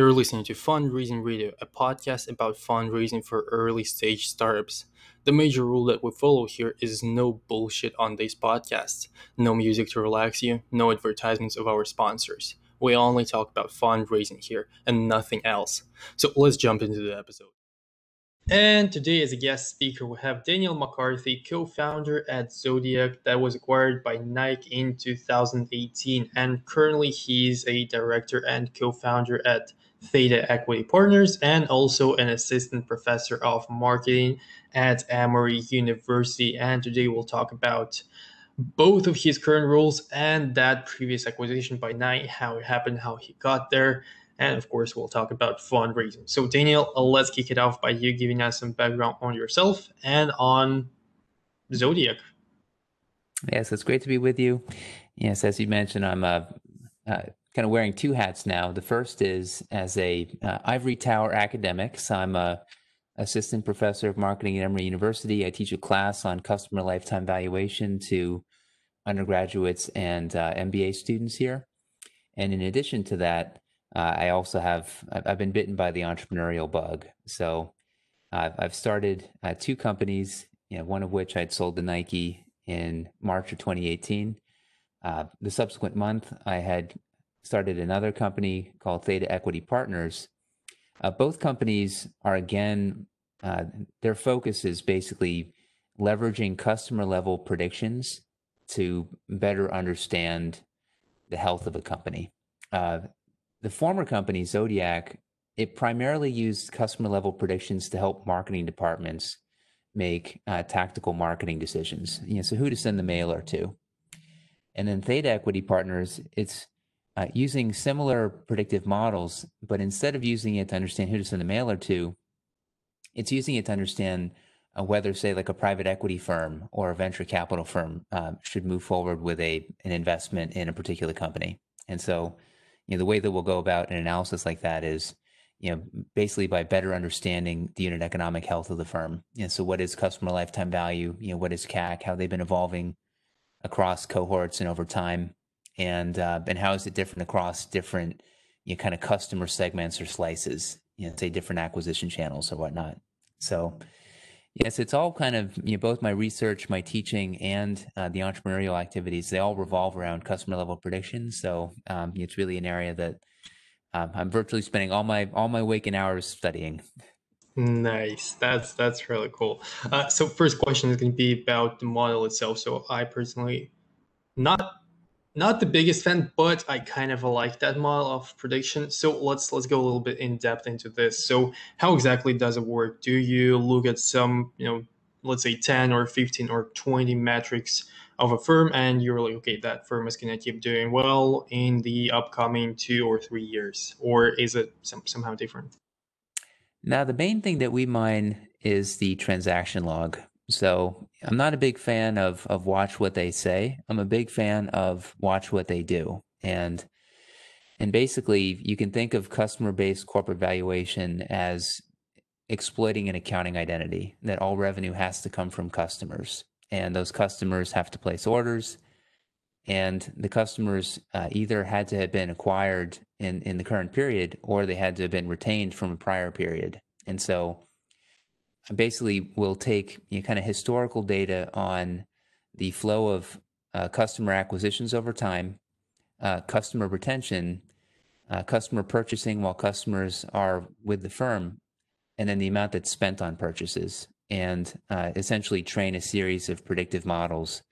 You're listening to Fundraising Radio, a podcast about fundraising for early stage startups. The major rule that we follow here is no bullshit on these podcasts, no music to relax you, no advertisements of our sponsors. We only talk about fundraising here and nothing else. So let's jump into the episode. And today, as a guest speaker, we have Daniel McCarthy, co founder at Zodiac, that was acquired by Nike in 2018. And currently, he's a director and co founder at Theta Equity Partners and also an assistant professor of marketing at Emory University. And today, we'll talk about both of his current roles and that previous acquisition by Nike, how it happened, how he got there, and of course, we'll talk about fundraising. So, Daniel, let's kick it off by you giving us some background on yourself and on Zodiac. Yes, it's great to be with you. Yes, as you mentioned, I'm a, uh, kind of wearing two hats now. The first is as a uh, ivory tower academic. So I'm a assistant professor of marketing at Emory University. I teach a class on customer lifetime valuation to undergraduates and uh, MBA students here. And in addition to that, uh, I also have I've been bitten by the entrepreneurial bug. So uh, I've started uh, two companies, you know, one of which I'd sold to Nike in March of 2018. Uh, the subsequent month, I had started another company called Theta Equity Partners. Uh, both companies are again, uh, their focus is basically leveraging customer level predictions to better understand the health of a company. Uh, the former company, Zodiac, it primarily used customer level predictions to help marketing departments make uh, tactical marketing decisions. You know, so who to send the mailer to. And then Theta Equity Partners, it's uh, using similar predictive models, but instead of using it to understand who to send the mailer to, it's using it to understand uh, whether, say, like a private equity firm or a venture capital firm uh, should move forward with a an investment in a particular company. And so you know, the way that we'll go about an analysis like that is, you know, basically by better understanding the unit economic health of the firm. Know, so what is customer lifetime value? You know, what is CAC? How they've been evolving across cohorts and over time, and uh, and how is it different across different, you know, kind of customer segments or slices? You know, say different acquisition channels or whatnot. So Yes, it's all kind of you know both my research, my teaching, and uh, the entrepreneurial activities. They all revolve around customer level predictions. So um, it's really an area that um, I'm virtually spending all my all my waking hours studying. Nice. That's that's really cool. Uh, so first question is going to be about the model itself. So I personally, not not the biggest fan, but I kind of like that model of prediction. So let's let's go a little bit in depth into this. So how exactly does it work? Do you look at some, you know, let's say 10 or 15 or 20 metrics of a firm and you're like, okay, that firm is gonna keep doing well in the upcoming two or three years? Or is it some, somehow different? Now the main thing that we mine is the transaction log. So I'm not a big fan of of watch what they say. I'm a big fan of watch what they do. And and basically you can think of customer based corporate valuation as exploiting an accounting identity that all revenue has to come from customers and those customers have to place orders and the customers uh, either had to have been acquired in, in the current period or they had to have been retained from a prior period and so basically will take you know, kind of historical data on the flow of uh, customer acquisitions over time, uh, customer retention, uh, customer purchasing while customers are with the firm, and then the amount that's spent on purchases, and uh, essentially train a series of predictive models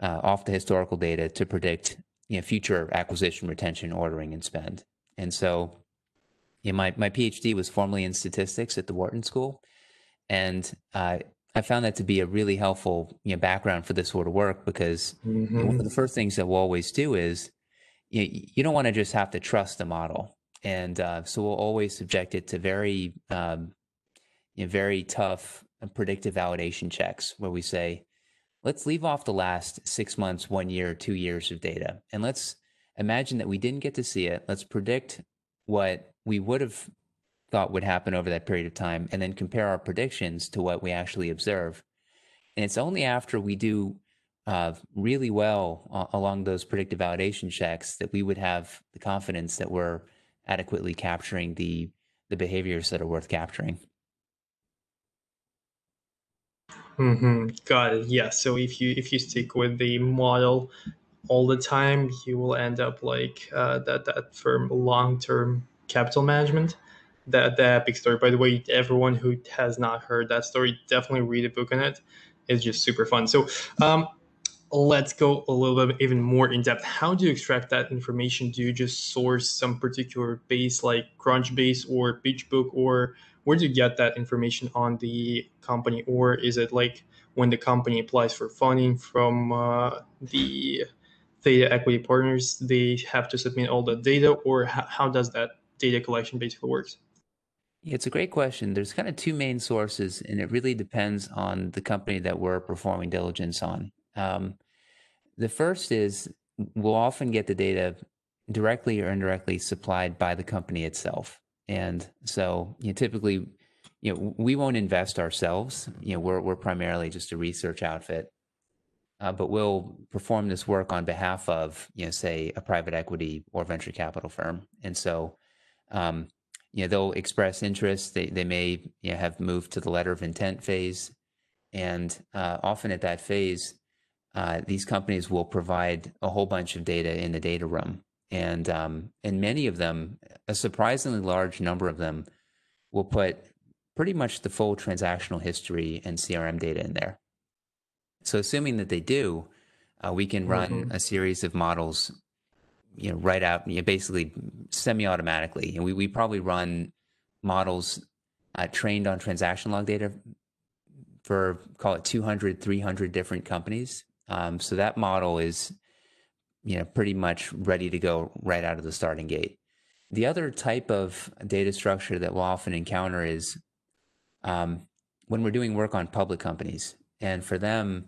uh, off the historical data to predict you know, future acquisition, retention, ordering, and spend. And so, you know, my my PhD was formerly in statistics at the Wharton School. And uh, I found that to be a really helpful you know, background for this sort of work because mm-hmm. one of the first things that we'll always do is you, know, you don't want to just have to trust the model. And uh, so we'll always subject it to very, um, you know, very tough predictive validation checks where we say, let's leave off the last six months, one year, two years of data. And let's imagine that we didn't get to see it. Let's predict what we would have thought would happen over that period of time and then compare our predictions to what we actually observe. And it's only after we do uh, really well uh, along those predictive validation checks that we would have the confidence that we're adequately capturing the the behaviors that are worth capturing. Mm-hmm. Got it. Yeah. So if you if you stick with the model all the time, you will end up like uh, that that firm long term capital management. That the epic story. By the way, everyone who has not heard that story, definitely read a book on it. It's just super fun. So um, let's go a little bit even more in depth. How do you extract that information? Do you just source some particular base like Crunchbase or PitchBook, or where do you get that information on the company? Or is it like when the company applies for funding from uh, the Theta Equity Partners, they have to submit all the data, or how, how does that data collection basically works? It's a great question. There's kind of two main sources, and it really depends on the company that we're performing diligence on. Um, the first is we'll often get the data directly or indirectly supplied by the company itself. And so, you know, typically, you know, we won't invest ourselves. You know, we're we're primarily just a research outfit, uh, but we'll perform this work on behalf of, you know, say a private equity or venture capital firm. And so, um, you know, they'll express interest. They they may you know, have moved to the letter of intent phase, and uh, often at that phase, uh, these companies will provide a whole bunch of data in the data room, and um, and many of them, a surprisingly large number of them, will put pretty much the full transactional history and CRM data in there. So assuming that they do, uh, we can run mm-hmm. a series of models, you know, right out, you know, basically semi-automatically, and we we probably run models uh, trained on transaction log data for call it 200 300 different companies um, so that model is, you know, pretty much ready to go right out of the starting gate. The other type of data structure that we'll often encounter is um, when we're doing work on public companies. And for them,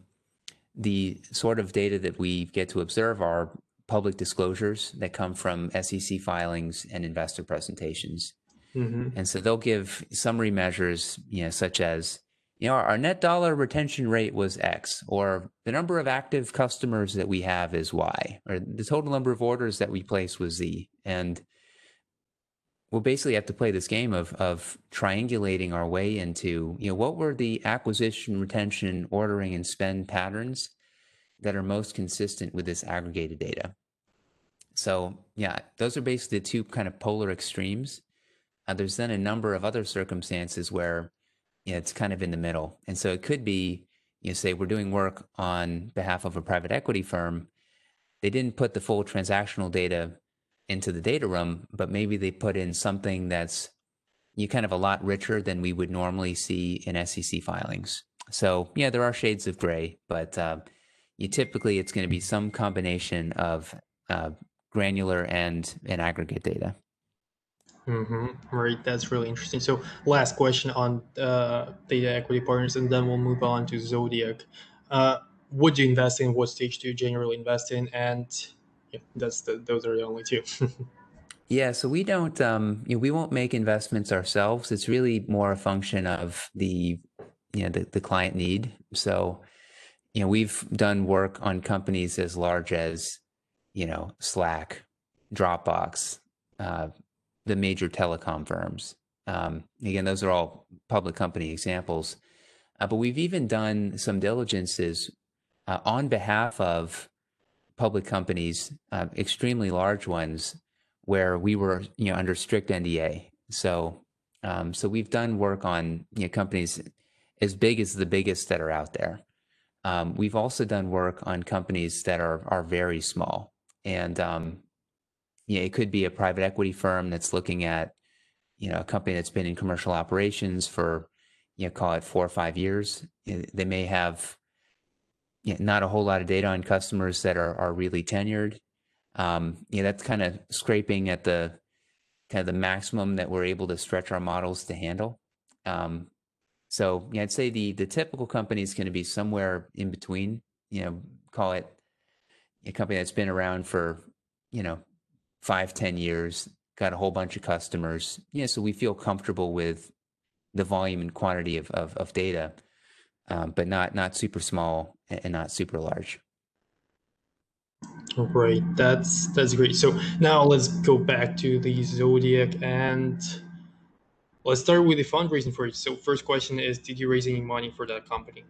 the sort of data that we get to observe are public disclosures that come from SEC filings and investor presentations. Mm-hmm. And so they'll give summary measures, you know, such as you know, our net dollar retention rate was X, or the number of active customers that we have is Y, or the total number of orders that we place was Z. And we'll basically have to play this game of of triangulating our way into, you know, what were the acquisition, retention, ordering, and spend patterns that are most consistent with this aggregated data. So yeah, those are basically the two kind of polar extremes. Uh, there's then a number of other circumstances where you know, it's kind of in the middle. And so it could be, you know, say we're doing work on behalf of a private equity firm. They didn't put the full transactional data into the data room, but maybe they put in something that's you kind of a lot richer than we would normally see in SEC filings. So yeah, there are shades of gray, but uh, you typically it's going to be some combination of uh, granular and and aggregate data. Mm-hmm. Right, that's really interesting. So, last question on uh, Theta Equity Partners, and then we'll move on to Zodiac. Uh, what do you invest in? What stage do you generally invest in? And yeah, that's the, those are the only two. yeah, so we don't, um, you know, we won't make investments ourselves. It's really more a function of the, you know, the, the client need. So, you know, we've done work on companies as large as, you know, Slack, Dropbox, uh, the major telecom firms. Um, again, those are all public company examples. Uh, but we've even done some diligences uh, on behalf of public companies, uh, extremely large ones, where we were, you know, under strict NDA. So, um, so we've done work on you know, companies as big as the biggest that are out there. Um, we've also done work on companies that are are very small, and um, it could be a private equity firm that's looking at, you know, a company that's been in commercial operations for, you know, call it four or five years. They may have you know, not a whole lot of data on customers that are are really tenured. Um, you know, that's kind of scraping at the kind of the maximum that we're able to stretch our models to handle. Um, so yeah, I'd say the the typical company is going to be somewhere in between. You know, call it a company that's been around for you know five, ten years, got a whole bunch of customers. Yeah, so we feel comfortable with the volume and quantity of of, of data, um, but not not super small and not super large. All right, that's that's great. So now let's go back to the Zodiac and let's start with the fundraising for it. So first question is, did you raise any money for that company?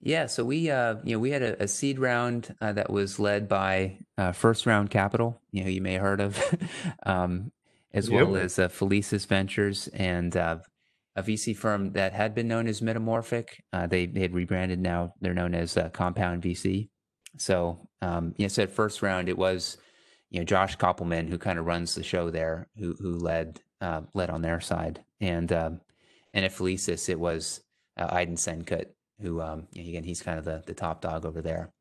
Yeah, so we uh, you know we had a, a seed round uh, that was led by uh, First Round Capital, you know you may have heard of, um, as yep. well as uh, Felicis Ventures and uh, a VC firm that had been known as Metamorphic. Uh, they they had rebranded now; they're known as uh, Compound VC. So, um, you know, so at first round, it was you know Josh Kopelman who kind of runs the show there, who who led uh, led on their side, and um, and at Felicis, it was uh, Senkut, who um, again he's kind of the the top dog over there.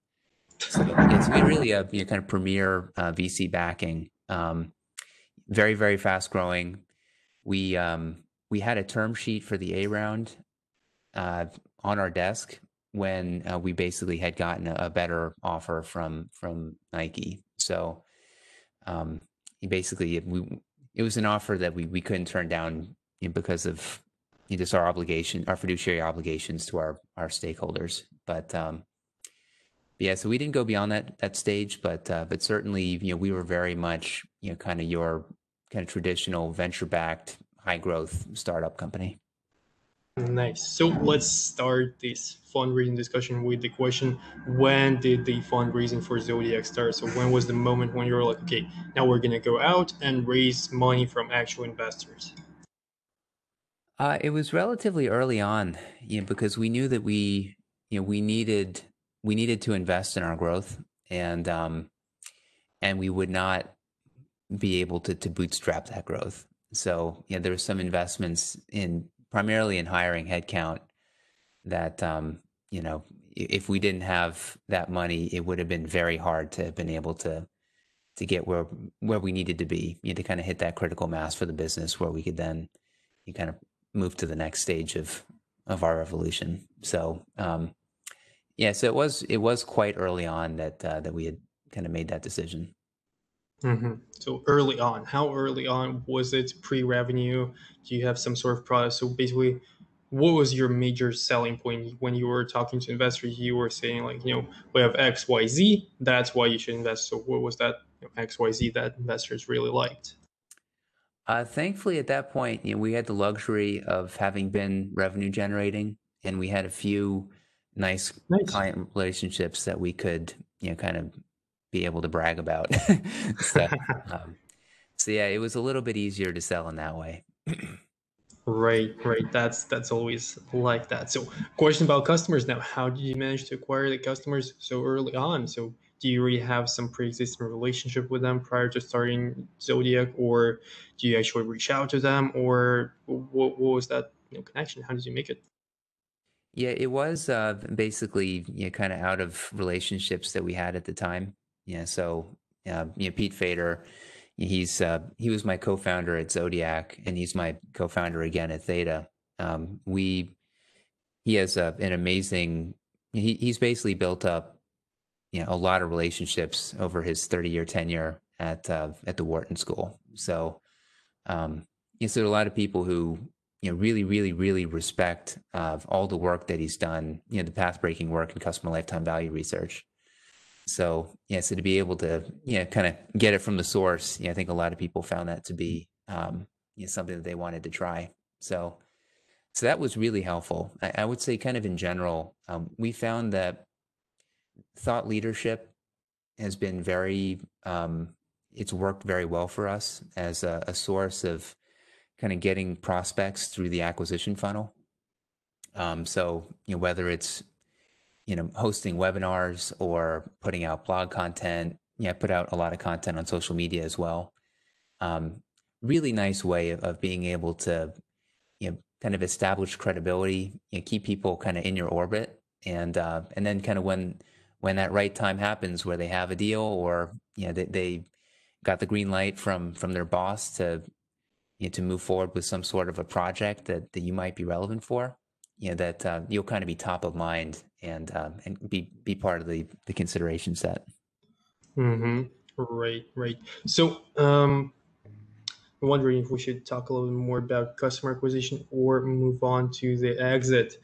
So it's really a you know, kind of premier uh, VC backing, um, very very fast growing. We um, we had a term sheet for the A round uh, on our desk when uh, we basically had gotten a, a, better offer from from Nike. So um, basically, we it was an offer that we we couldn't turn down because of just our obligation, our fiduciary obligations to our our stakeholders. But um, yeah, so we didn't go beyond that that stage, but uh, but certainly, you know, we were very much you know kind of your kind of traditional venture backed high growth startup company. Nice. So let's start this fundraising discussion with the question when did the fundraising for Zodiac start? So, when was the moment when you were like, okay, now we're going to go out and raise money from actual investors? Uh, it was relatively early on, you know, because we knew that we, you know, we needed we needed to invest in our growth, and um, and we would not be able to to bootstrap that growth. So, yeah, there were some investments in primarily in hiring headcount that um, you know if we didn't have that money it would have been very hard to have been able to to get where where we needed to be you know, to kind of hit that critical mass for the business where we could then you kind of move to the next stage of of our evolution. So um yeah so it was it was quite early on that uh, that we had kind of made that decision Mm-hmm. So early on, how early on was it pre-revenue? Do you have some sort of product? So basically, what was your major selling point when you were talking to investors? You were saying like, you know, we have X, Y, Z. That's why you should invest. So what was that you know, X, Y, Z that investors really liked? Uh, thankfully, at that point, you know, we had the luxury of having been revenue generating, and we had a few nice, nice. client relationships that we could, you know, kind of be able to brag about. so, um, so yeah, it was a little bit easier to sell in that way. right, right. That's that's always like that. So, question about customers now. How did you manage to acquire the customers so early on? So, do you already have some pre-existing relationship with them prior to starting Zodiac, or do you actually reach out to them, or what, what was that you know, connection? How did you make it? Yeah, it was uh, basically you know, kind of out of relationships that we had at the time. Yeah. So, uh, you know, Pete Fader, he's uh, he was my co-founder at Zodiac, and he's my co-founder again at Theta. Um, we he has a, an amazing. He, he's basically built up, you know, a lot of relationships over his thirty-year tenure at uh, at the Wharton School. So, um, you know, so a lot of people who you know really, really, really respect uh, all the work that he's done. You know, the path-breaking work in customer lifetime value research. So yeah, so to be able to you know kind of get it from the source, yeah, I think a lot of people found that to be um, you know, something that they wanted to try. So so that was really helpful. I, I would say, kind of in general, um, we found that thought leadership has been very um, it's worked very well for us as a, a source of kind of getting prospects through the acquisition funnel. Um, so you know whether it's you know, hosting webinars or putting out blog content. Yeah, I put out a lot of content on social media as well. Um, really nice way of, of, being able to, you know, kind of establish credibility, you know, keep people kind of in your orbit, and uh, and then kind of when when that right time happens, where they have a deal or you know they, they got the green light from from their boss to you know, to move forward with some sort of a project that that you might be relevant for you know that uh, you'll kind of be top of mind and um, and be be part of the the consideration set. Mm-hmm. Right, right. So, um, I'm wondering if we should talk a little bit more about customer acquisition or move on to the exit.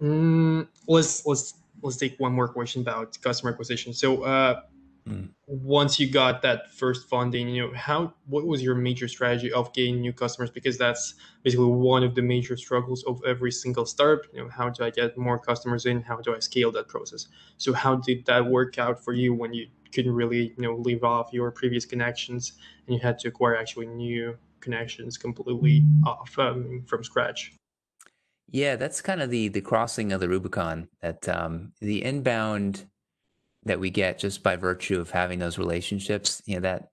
Mm, let's let's let's take one more question about customer acquisition. So uh, mm. once you got that first funding, you know, how what was your major strategy of gaining new customers? Because that's basically one of the major struggles of every single startup. You know, how do I get more customers in? How do I scale that process? So how did that work out for you when you couldn't really, you know, leave off your previous connections and you had to acquire actually new connections completely off um, from scratch? Yeah, that's kind of the the crossing of the Rubicon. That um, the inbound that we get just by virtue of having those relationships, you know, that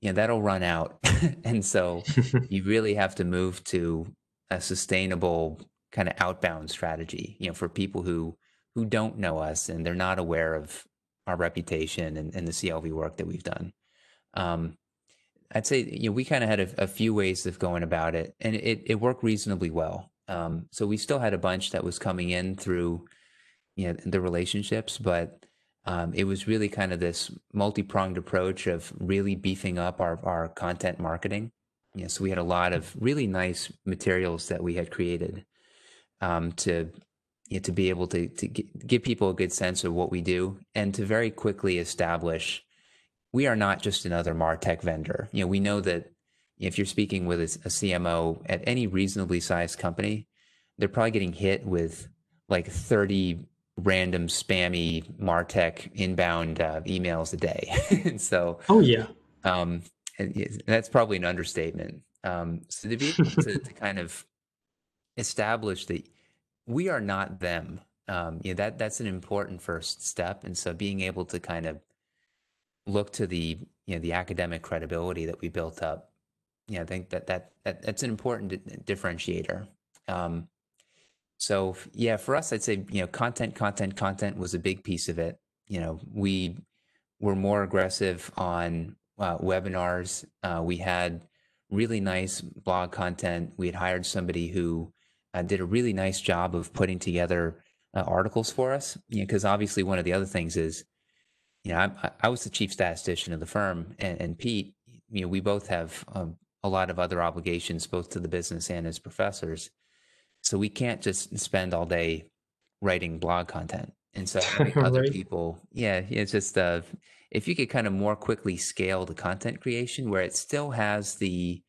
you know that'll run out, and so you really have to move to a sustainable kind of outbound strategy. You know, for people who who don't know us and they're not aware of our reputation and, and the CLV work that we've done. Um, I'd say you know we kind of had a, a, few ways of going about it, and it it worked reasonably well. Um, so we still had a bunch that was coming in through, you know, the relationships, but um, it was really kind of this multi-pronged approach of really beefing up our, our content marketing. Know, so we had a lot of really nice materials that we had created um, to you know, to be able to to give people a good sense of what we do and to very quickly establish we are not just another martech vendor. You know, we know that if you're speaking with a, CMO at any reasonably sized company, they're probably getting hit with like 30 random spammy Martech inbound uh, emails a day. and so, oh yeah, um, and that's probably an understatement. Um, so to be able to, to, kind of establish that we are not them, um, you know, that that's an important first step. And so being able to kind of look to the you know the academic credibility that we built up yeah, I think that that, that that's an important differentiator. Um, so yeah, for us, I'd say you know content, content, content was a big piece of it. You know, we were more aggressive on uh, webinars. Uh, we had really nice blog content. We had hired somebody who uh, did a really nice job of putting together uh, articles for us. Because you know, obviously, one of the other things is, you know, I, I was the chief statistician of the firm, and, and Pete, you know, we both have um, a lot of other obligations, both to the business and as professors. So we can't just spend all day writing blog content. And so other right. people, yeah, it's just uh, if you could kind of more quickly scale the content creation where it still has the,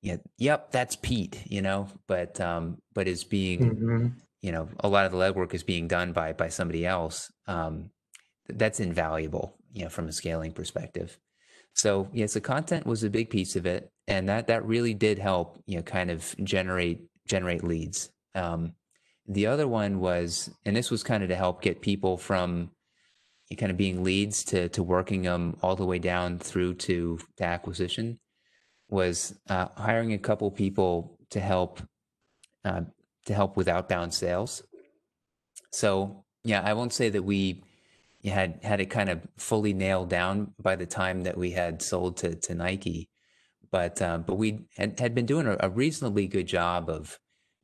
you know, yep, that's Pete, you know, but um, but is being, mm-hmm. you know, a lot of the legwork is being done by by somebody else. Um, that's invaluable, you know, from a scaling perspective. So yes, the content was a big piece of it, and that that really did help, you know, kind of generate generate leads. Um, the other one was, and this was kind of to help get people from kind of being leads to to working them all the way down through to, to acquisition, was uh, hiring a couple people to help uh, to help with outbound sales. So yeah, I won't say that we had had it kind of fully nailed down by the time that we had sold to to Nike, but um, but we had, had been doing a, a, reasonably good job of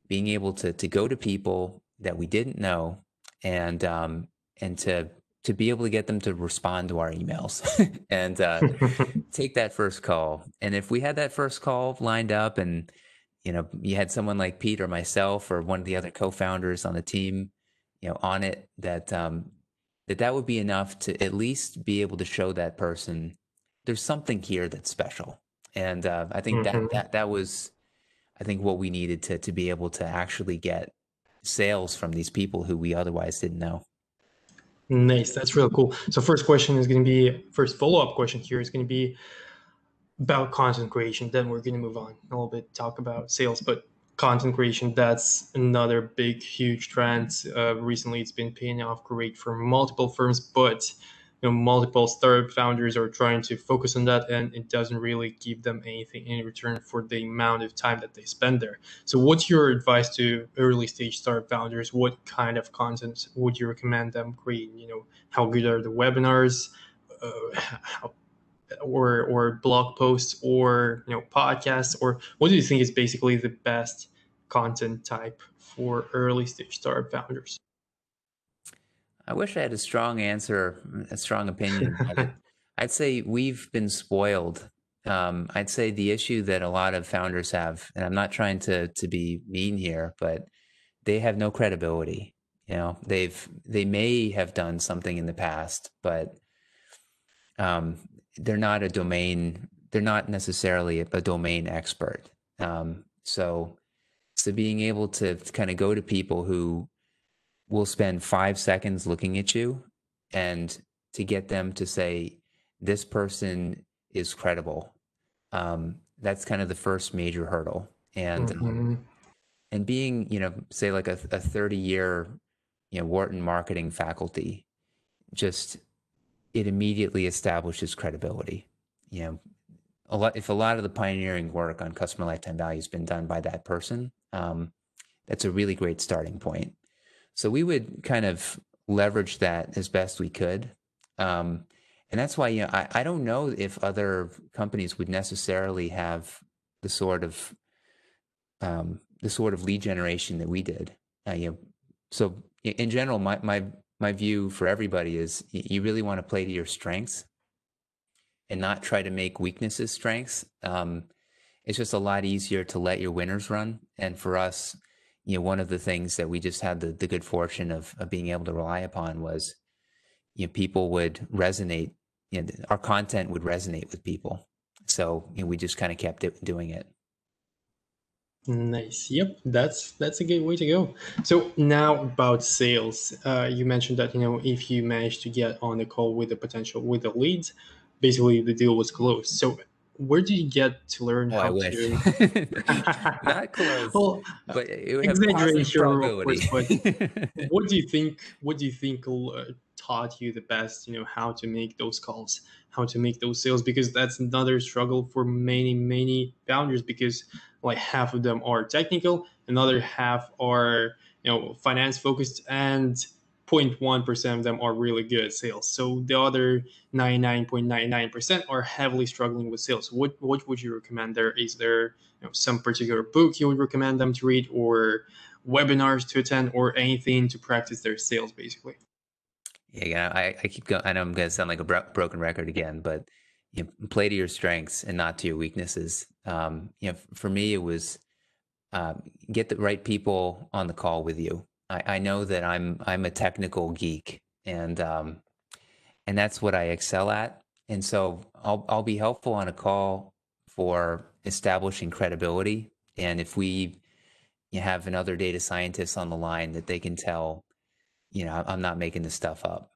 being able to to go to people that we didn't know and um, and to to be able to get them to respond to our emails and uh, take that first call. And if we had that first call lined up and you know you had someone like Pete or myself or one of the other co-founders on the team you know on it that um, that that would be enough to at least be able to show that person there's something here that's special. And uh, I think mm-hmm. that that that was, I think what we needed to to be able to actually get sales from these people who we otherwise didn't know. Nice, that's real cool. So first question is going to be first follow up question here is going to be about content creation. Then we're going to move on a little bit, talk about sales. But content creation that's another big huge trend uh, recently it's been paying off great for multiple firms but you know multiple startup founders are trying to focus on that and it doesn't really give them anything in return for the amount of time that they spend there. So what's your advice to early stage startup founders? What kind of content would you recommend them create? You know how good are the webinars uh, or or blog posts or you know podcasts or what do you think is basically the best content type for early stage startup founders i wish i had a strong answer a strong opinion i'd say we've been spoiled um, i'd say the issue that a lot of founders have and i'm not trying to to be mean here but they have no credibility You know, they've they may have done something in the past, but um, they're not a domain. They're not necessarily a domain expert. Um, so, so being able to kind of go to people who will spend five seconds looking at you, and to get them to say this person is credible. Um, that's kind of the first major hurdle, and mm-hmm. and being you know say like a, a thirty year you know Wharton marketing faculty, just it immediately establishes credibility. You know, a lot if a lot of the pioneering work on customer lifetime value has been done by that person, um, that's a really great starting point. So we would kind of leverage that as best we could. Um, and that's why you know I, I don't know if other companies would necessarily have the sort of um, the sort of lead generation that we did. Uh, you know, so in general, my my my view for everybody is you really want to play to your strengths and not try to make weaknesses strengths. Um, it's just a lot easier to let your winners run. And for us, you know, one of the things that we just had the, the good fortune of, of being able to rely upon was, you know, people would resonate, you know, our content would resonate with people. So you know, we just kind of kept it, doing it. Nice. Yep, that's that's a good way to go. So now about sales, uh, you mentioned that you know if you manage to get on the call with the potential with the leads, basically the deal was closed. So where did you get to learn oh, how to? Not close, well, but it would exaggeration, probability. what do you think? What do you think uh, taught you the best? You know how to make those calls, how to make those sales, because that's another struggle for many many founders. Because like half of them are technical, another half are you know finance focused, and 0.1% of them are really good sales. So the other 99.99% are heavily struggling with sales. What what would you recommend there? Is there you know, some particular book you would recommend them to read or webinars to attend or anything to practice their sales basically? Yeah, yeah I, I keep going. I know I'm going to sound like a bro- broken record again, but you know, play to your strengths and not to your weaknesses. Um, you know, for me, it was uh, get the right people on the call with you. I, I know that I'm I'm a technical geek and um, and that's what I excel at. And so I'll I'll be helpful on a call for establishing credibility. And if we you have another data scientist on the line that they can tell, you know, I'm not making this stuff up.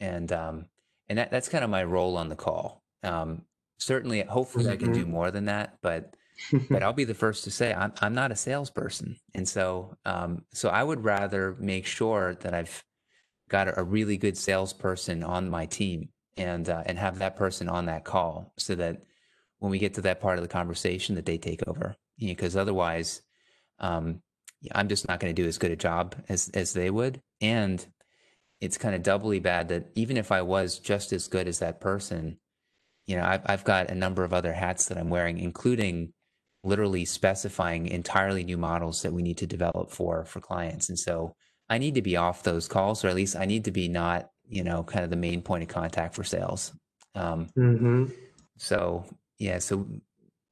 And um, and that, that's kind of my role on the call. Um, certainly, hopefully, mm-hmm. I can do mm-hmm. more than that, but but I'll be the first to say I'm I'm not a salesperson, and so um, so I would rather make sure that I've got a, really good salesperson on my team and uh, and have that person on that call so that when we get to that part of the conversation that they take over. Because you know, otherwise um, I'm just not going to do as good a job as as they would. And it's kind of doubly bad that even if I was just as good as that person you know I've, I've got a number of other hats that I'm wearing including literally specifying entirely new models that we need to develop for for clients. And so i need to be off those calls or at least i need to be not you know kind of the main point of contact for sales. Um, mm-hmm. so yeah so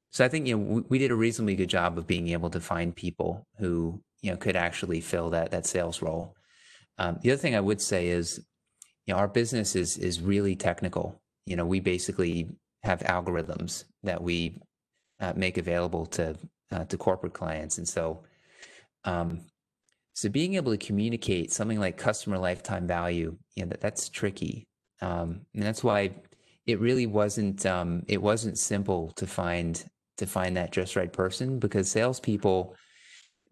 so i think you know we, we, did a reasonably good job of being able to find people who you know could actually fill that that sales role. Um, the other thing i would say is you know our business is is really technical. You know we basically have algorithms that we uh, make available to uh, to corporate clients. And so, um, so being able to communicate something like customer lifetime value, you know, that, that's tricky, um, and that's why it really wasn't um, it wasn't simple to find to find that just right person because salespeople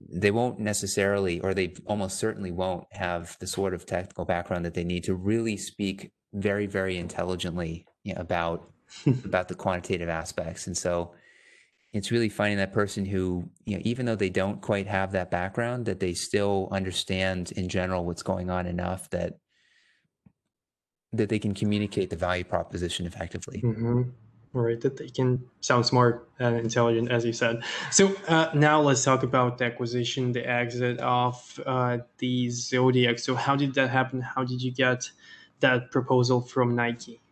they won't necessarily or they almost certainly won't have the sort of technical background that they need to really speak very very intelligently you know, about about the quantitative aspects and so it's really finding that person who you know even though they don't quite have that background that they still understand in general what's going on enough that that they can communicate the value proposition effectively. Mm-hmm. right that they can sound smart and intelligent as you said. So uh, now let's talk about the acquisition the exit of uh, the zodiac. So how did that happen? How did you get that proposal from nike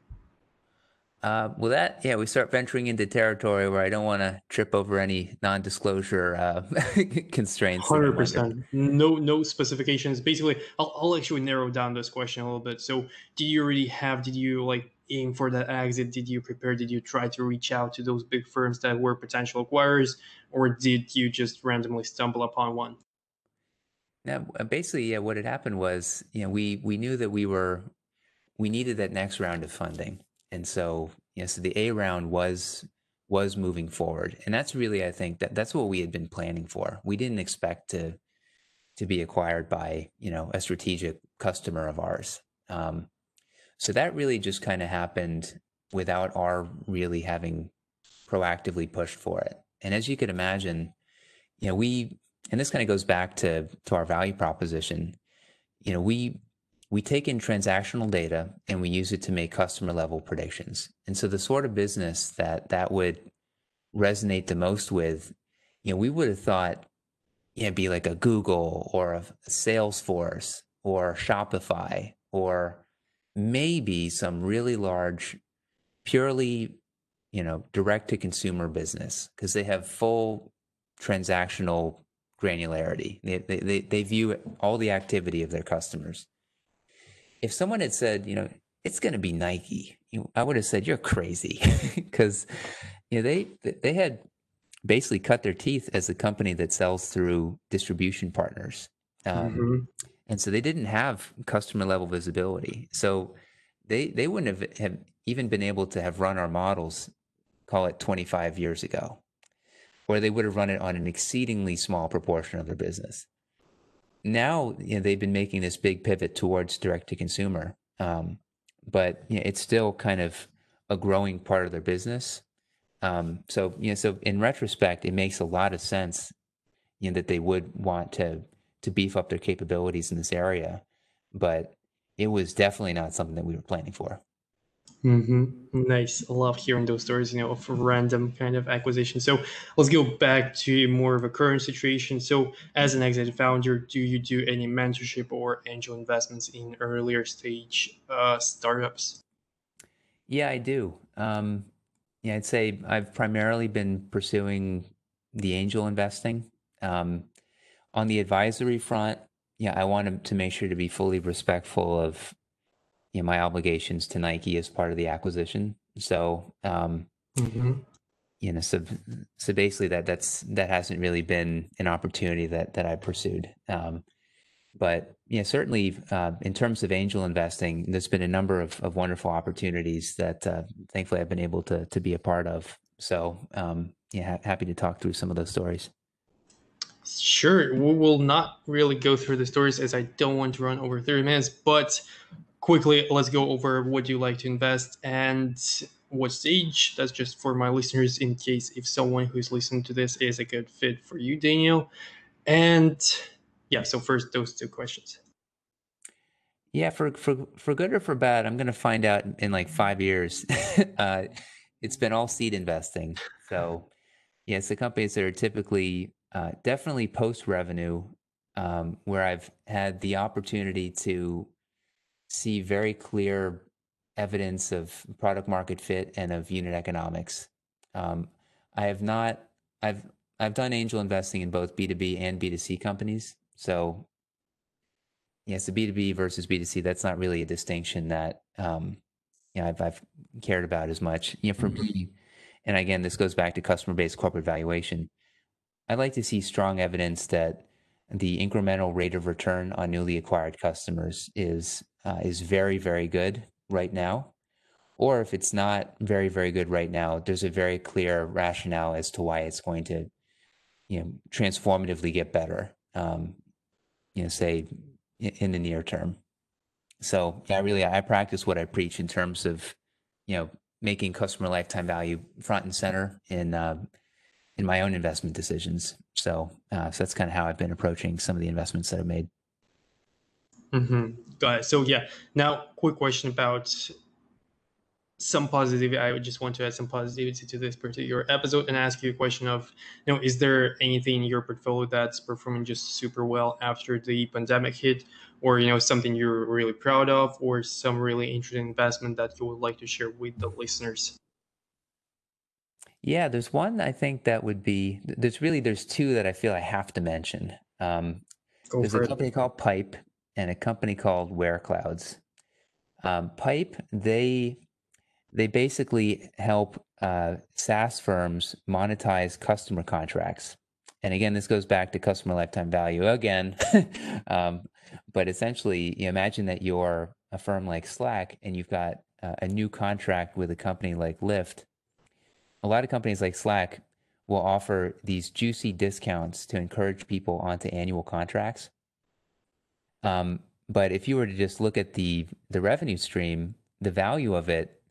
Uh, well, that yeah, we start venturing into territory where I don't want to trip over any non-disclosure uh, constraints. Hundred percent. No, no specifications. Basically, I'll, I'll actually narrow down this question a little bit. So, do you already have? Did you like aim for that exit? Did you prepare? Did you try to reach out to those big firms that were potential acquirers, or did you just randomly stumble upon one? Now, basically, yeah, what had happened was, you know, we we knew that we were we needed that next round of funding and so you know, so the A round was was moving forward, and that's really I think that that's what we had been planning for. We didn't expect to to be acquired by you know a strategic customer of ours. Um, so that really just kind of happened without our really having proactively pushed for it. And as you could imagine, you know, we and this kind of goes back to to our value proposition. You know, we we take in transactional data and we use it to make customer level predictions. And so the sort of business that that would resonate the most with, you know, we would have thought, you know, be like a Google or a Salesforce or Shopify or maybe some really large, purely, you know, direct to consumer business because they have full transactional granularity. They, they, they view all the activity of their customers if someone had said, you know, it's going to be Nike, you know, I would have said you're crazy because you know they they had basically cut their teeth as a company that sells through distribution partners, um, mm-hmm. and so they didn't have customer level visibility. So they they wouldn't have, have even been able to have run our models, call it 25 years ago, or they would have run it on an exceedingly small proportion of their business now you know, they've been making this big pivot towards direct to consumer, um, but you know, it's still kind of a growing part of their business. Um, so you know, so in retrospect, it makes a lot of sense, you know, that they would want to to beef up their capabilities in this area, but it was definitely not something that we were planning for. Mm-hmm. Nice. I love hearing those stories, you know, of random kind of acquisition. So let's go back to more of a current situation. So, as an exit founder, do you do any mentorship or angel investments in earlier stage uh, startups? Yeah, I do. Um, yeah, I'd say I've primarily been pursuing the angel investing. Um, on the advisory front, yeah, I want to make sure to be fully respectful of you know, my obligations to Nike as part of the acquisition. So, um, mm-hmm. you know, so so basically that that's that hasn't really been an opportunity that that I pursued. Um, but yeah, certainly uh, in terms of angel investing, there's been a number of, of wonderful opportunities that uh, thankfully I've been able to to be a part of. So um, yeah, ha- happy to talk through some of those stories. Sure, we will not really go through the stories as I don't want to run over 30 minutes, but quickly, let's go over what you like to invest and what stage. That's just for my listeners in case if someone who's listening to this is a good fit for you, Daniel. And yeah, so first those two questions. Yeah, for for for good or for bad, I'm gonna find out in like five years. uh, it's been all seed investing, so yes, the companies that are typically uh, definitely post revenue, um, where I've had the opportunity to see very clear evidence of product market fit and of unit economics. Um, I have not. I've I've done angel investing in both B two B and B two C companies. So yes, the B two B versus B two C. That's not really a distinction that um, you know I've I've cared about as much. You know, for mm-hmm. me, and again, this goes back to customer based corporate valuation. I'd like to see strong evidence that the incremental rate of return on newly acquired customers is uh, is very, very good right now. Or if it's not very, very good right now, there's a very clear rationale as to why it's going to, you know, transformatively get better. Um, you know, say in the near term. So yeah, really, I practice what I preach in terms of, you know, making customer lifetime value front and center in uh, in my own investment decisions. So, uh, so that's kind of how I've been approaching some of the investments that I've made. Mm-hmm. Got it. So yeah. Now, quick question about some positivity. I would just want to add some positivity to this particular episode and ask you a question of, you know, is there anything in your portfolio that's performing just super well after the pandemic hit, or you know, something you're really proud of, or some really interesting investment that you would like to share with the listeners? Yeah, there's one I think that would be. There's really there's two that I feel I have to mention. Um, there's a company it. called Pipe and a company called WearClouds. Um, Pipe, they they basically help uh, SaaS firms monetize customer contracts. And again, this goes back to customer lifetime value again. um, but essentially, you imagine that you're a firm like Slack and you've got uh, a new contract with a company like Lyft. A lot of companies like Slack will offer these juicy discounts to encourage people onto annual contracts. Um, but if you were to just look at the the revenue stream, the value of it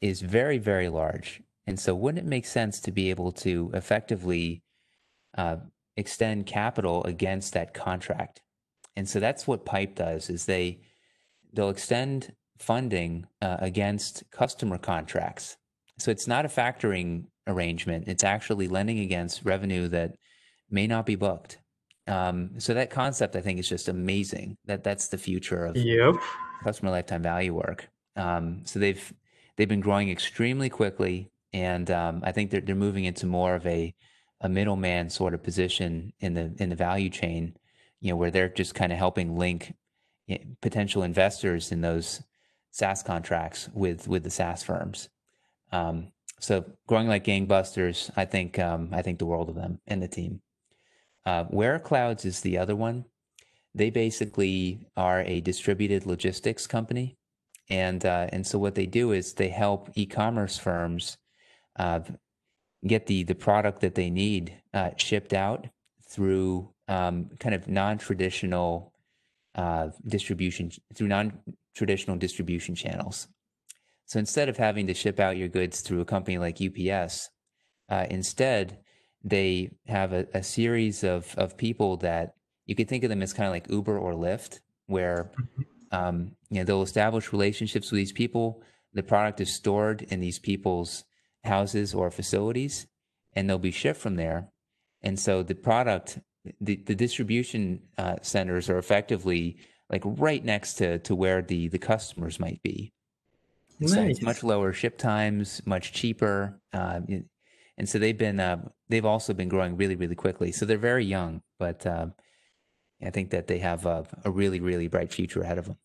is very, very large. And so, wouldn't it make sense to be able to effectively uh, extend capital against that contract? And so that's what Pipe does: is they they'll extend funding uh, against customer contracts. So it's not a factoring arrangement; it's actually lending against revenue that may not be booked. Um, so that concept, I think, is just amazing. That that's the future of yep. customer lifetime value work. Um, so they've they've been growing extremely quickly, and um, I think they're they're moving into more of a a middleman sort of position in the in the value chain, you know, where they're just kind of helping link eh, potential investors in those SaaS contracts with with the SaaS firms. Um, so growing like gangbusters, I think um, I think the world of them and the team. Uh, WearClouds is the other one. They basically are a distributed logistics company. And uh, and so what they do is they help e-commerce firms uh, get the the product that they need uh, shipped out through um, kind of non-traditional uh, distribution through non-traditional distribution channels. So instead of having to ship out your goods through a company like UPS, uh, instead they have a, a series of of people that you could think of them as kind of like Uber or Lyft, where mm-hmm. Um, you know, they'll establish relationships with these people. The product is stored in these people's houses or facilities, and they'll be shipped from there. And so the product, the, the distribution uh, centers are effectively like right next to, to where the, the customers might be. Nice. So it's much lower ship times, much cheaper. Uh, and so they've been, uh, they've also been growing really, really quickly. So they're very young, but uh, I think that they have a, a really, really bright future ahead of them.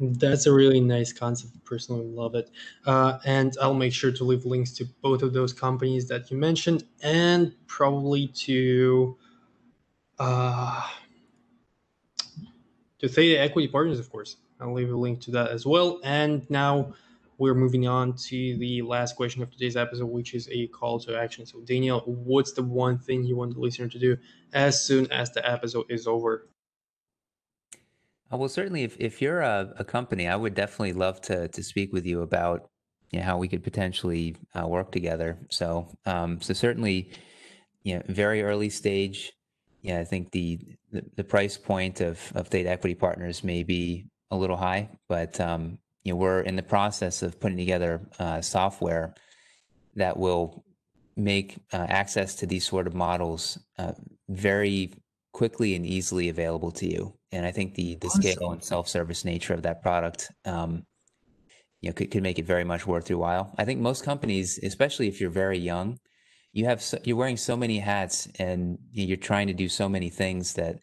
That's a really nice concept. Personally, love it. Uh, and I'll make sure to leave links to both of those companies that you mentioned, and probably to uh, to Theta Equity Partners, of course. I'll leave a link to that as well. And now we're moving on to the last question of today's episode, which is a call to action. So, Daniel, what's the one thing you want the listener to do as soon as the episode is over? Uh, well, certainly, if, if you're a, a company, I would definitely love to to speak with you about you know, how we could potentially uh, work together. So, um, so certainly, you know, very early stage. Yeah, I think the, the, the price point of of Theta Equity Partners may be a little high, but um, you know, we're in the process of putting together uh, software that will make uh, access to these sort of models uh, very quickly and easily available to you. And I think the the awesome. scale and self service nature of that product, um, you know, could, could make it very much worth your while. I think most companies, especially if you're very young, you have so, you're wearing so many hats and you're trying to do so many things that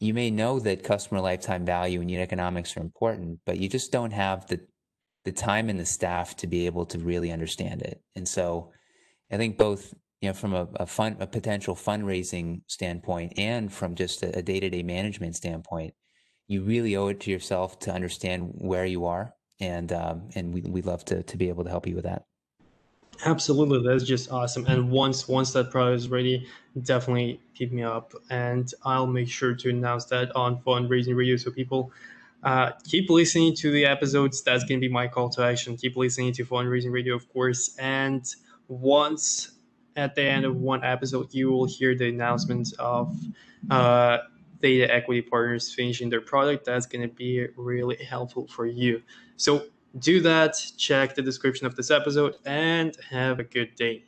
you may know that customer lifetime value and unit economics are important, but you just don't have the the time and the staff to be able to really understand it. And so I think both, you know, from a, a a potential fundraising standpoint and from just a day to day management standpoint, you really owe it to yourself to understand where you are. And, um, and we, we love to, to be able to help you with that. Absolutely, that's just awesome. And once once that product is ready, definitely keep me up, and I'll make sure to announce that on fundraising radio so people uh, keep listening to the episodes. That's gonna be my call to action. Keep listening to fundraising radio, of course. And once at the end of one episode, you will hear the announcements of uh, Theta Equity Partners finishing their product. That's gonna be really helpful for you. So do that. Check the description of this episode and have a good day.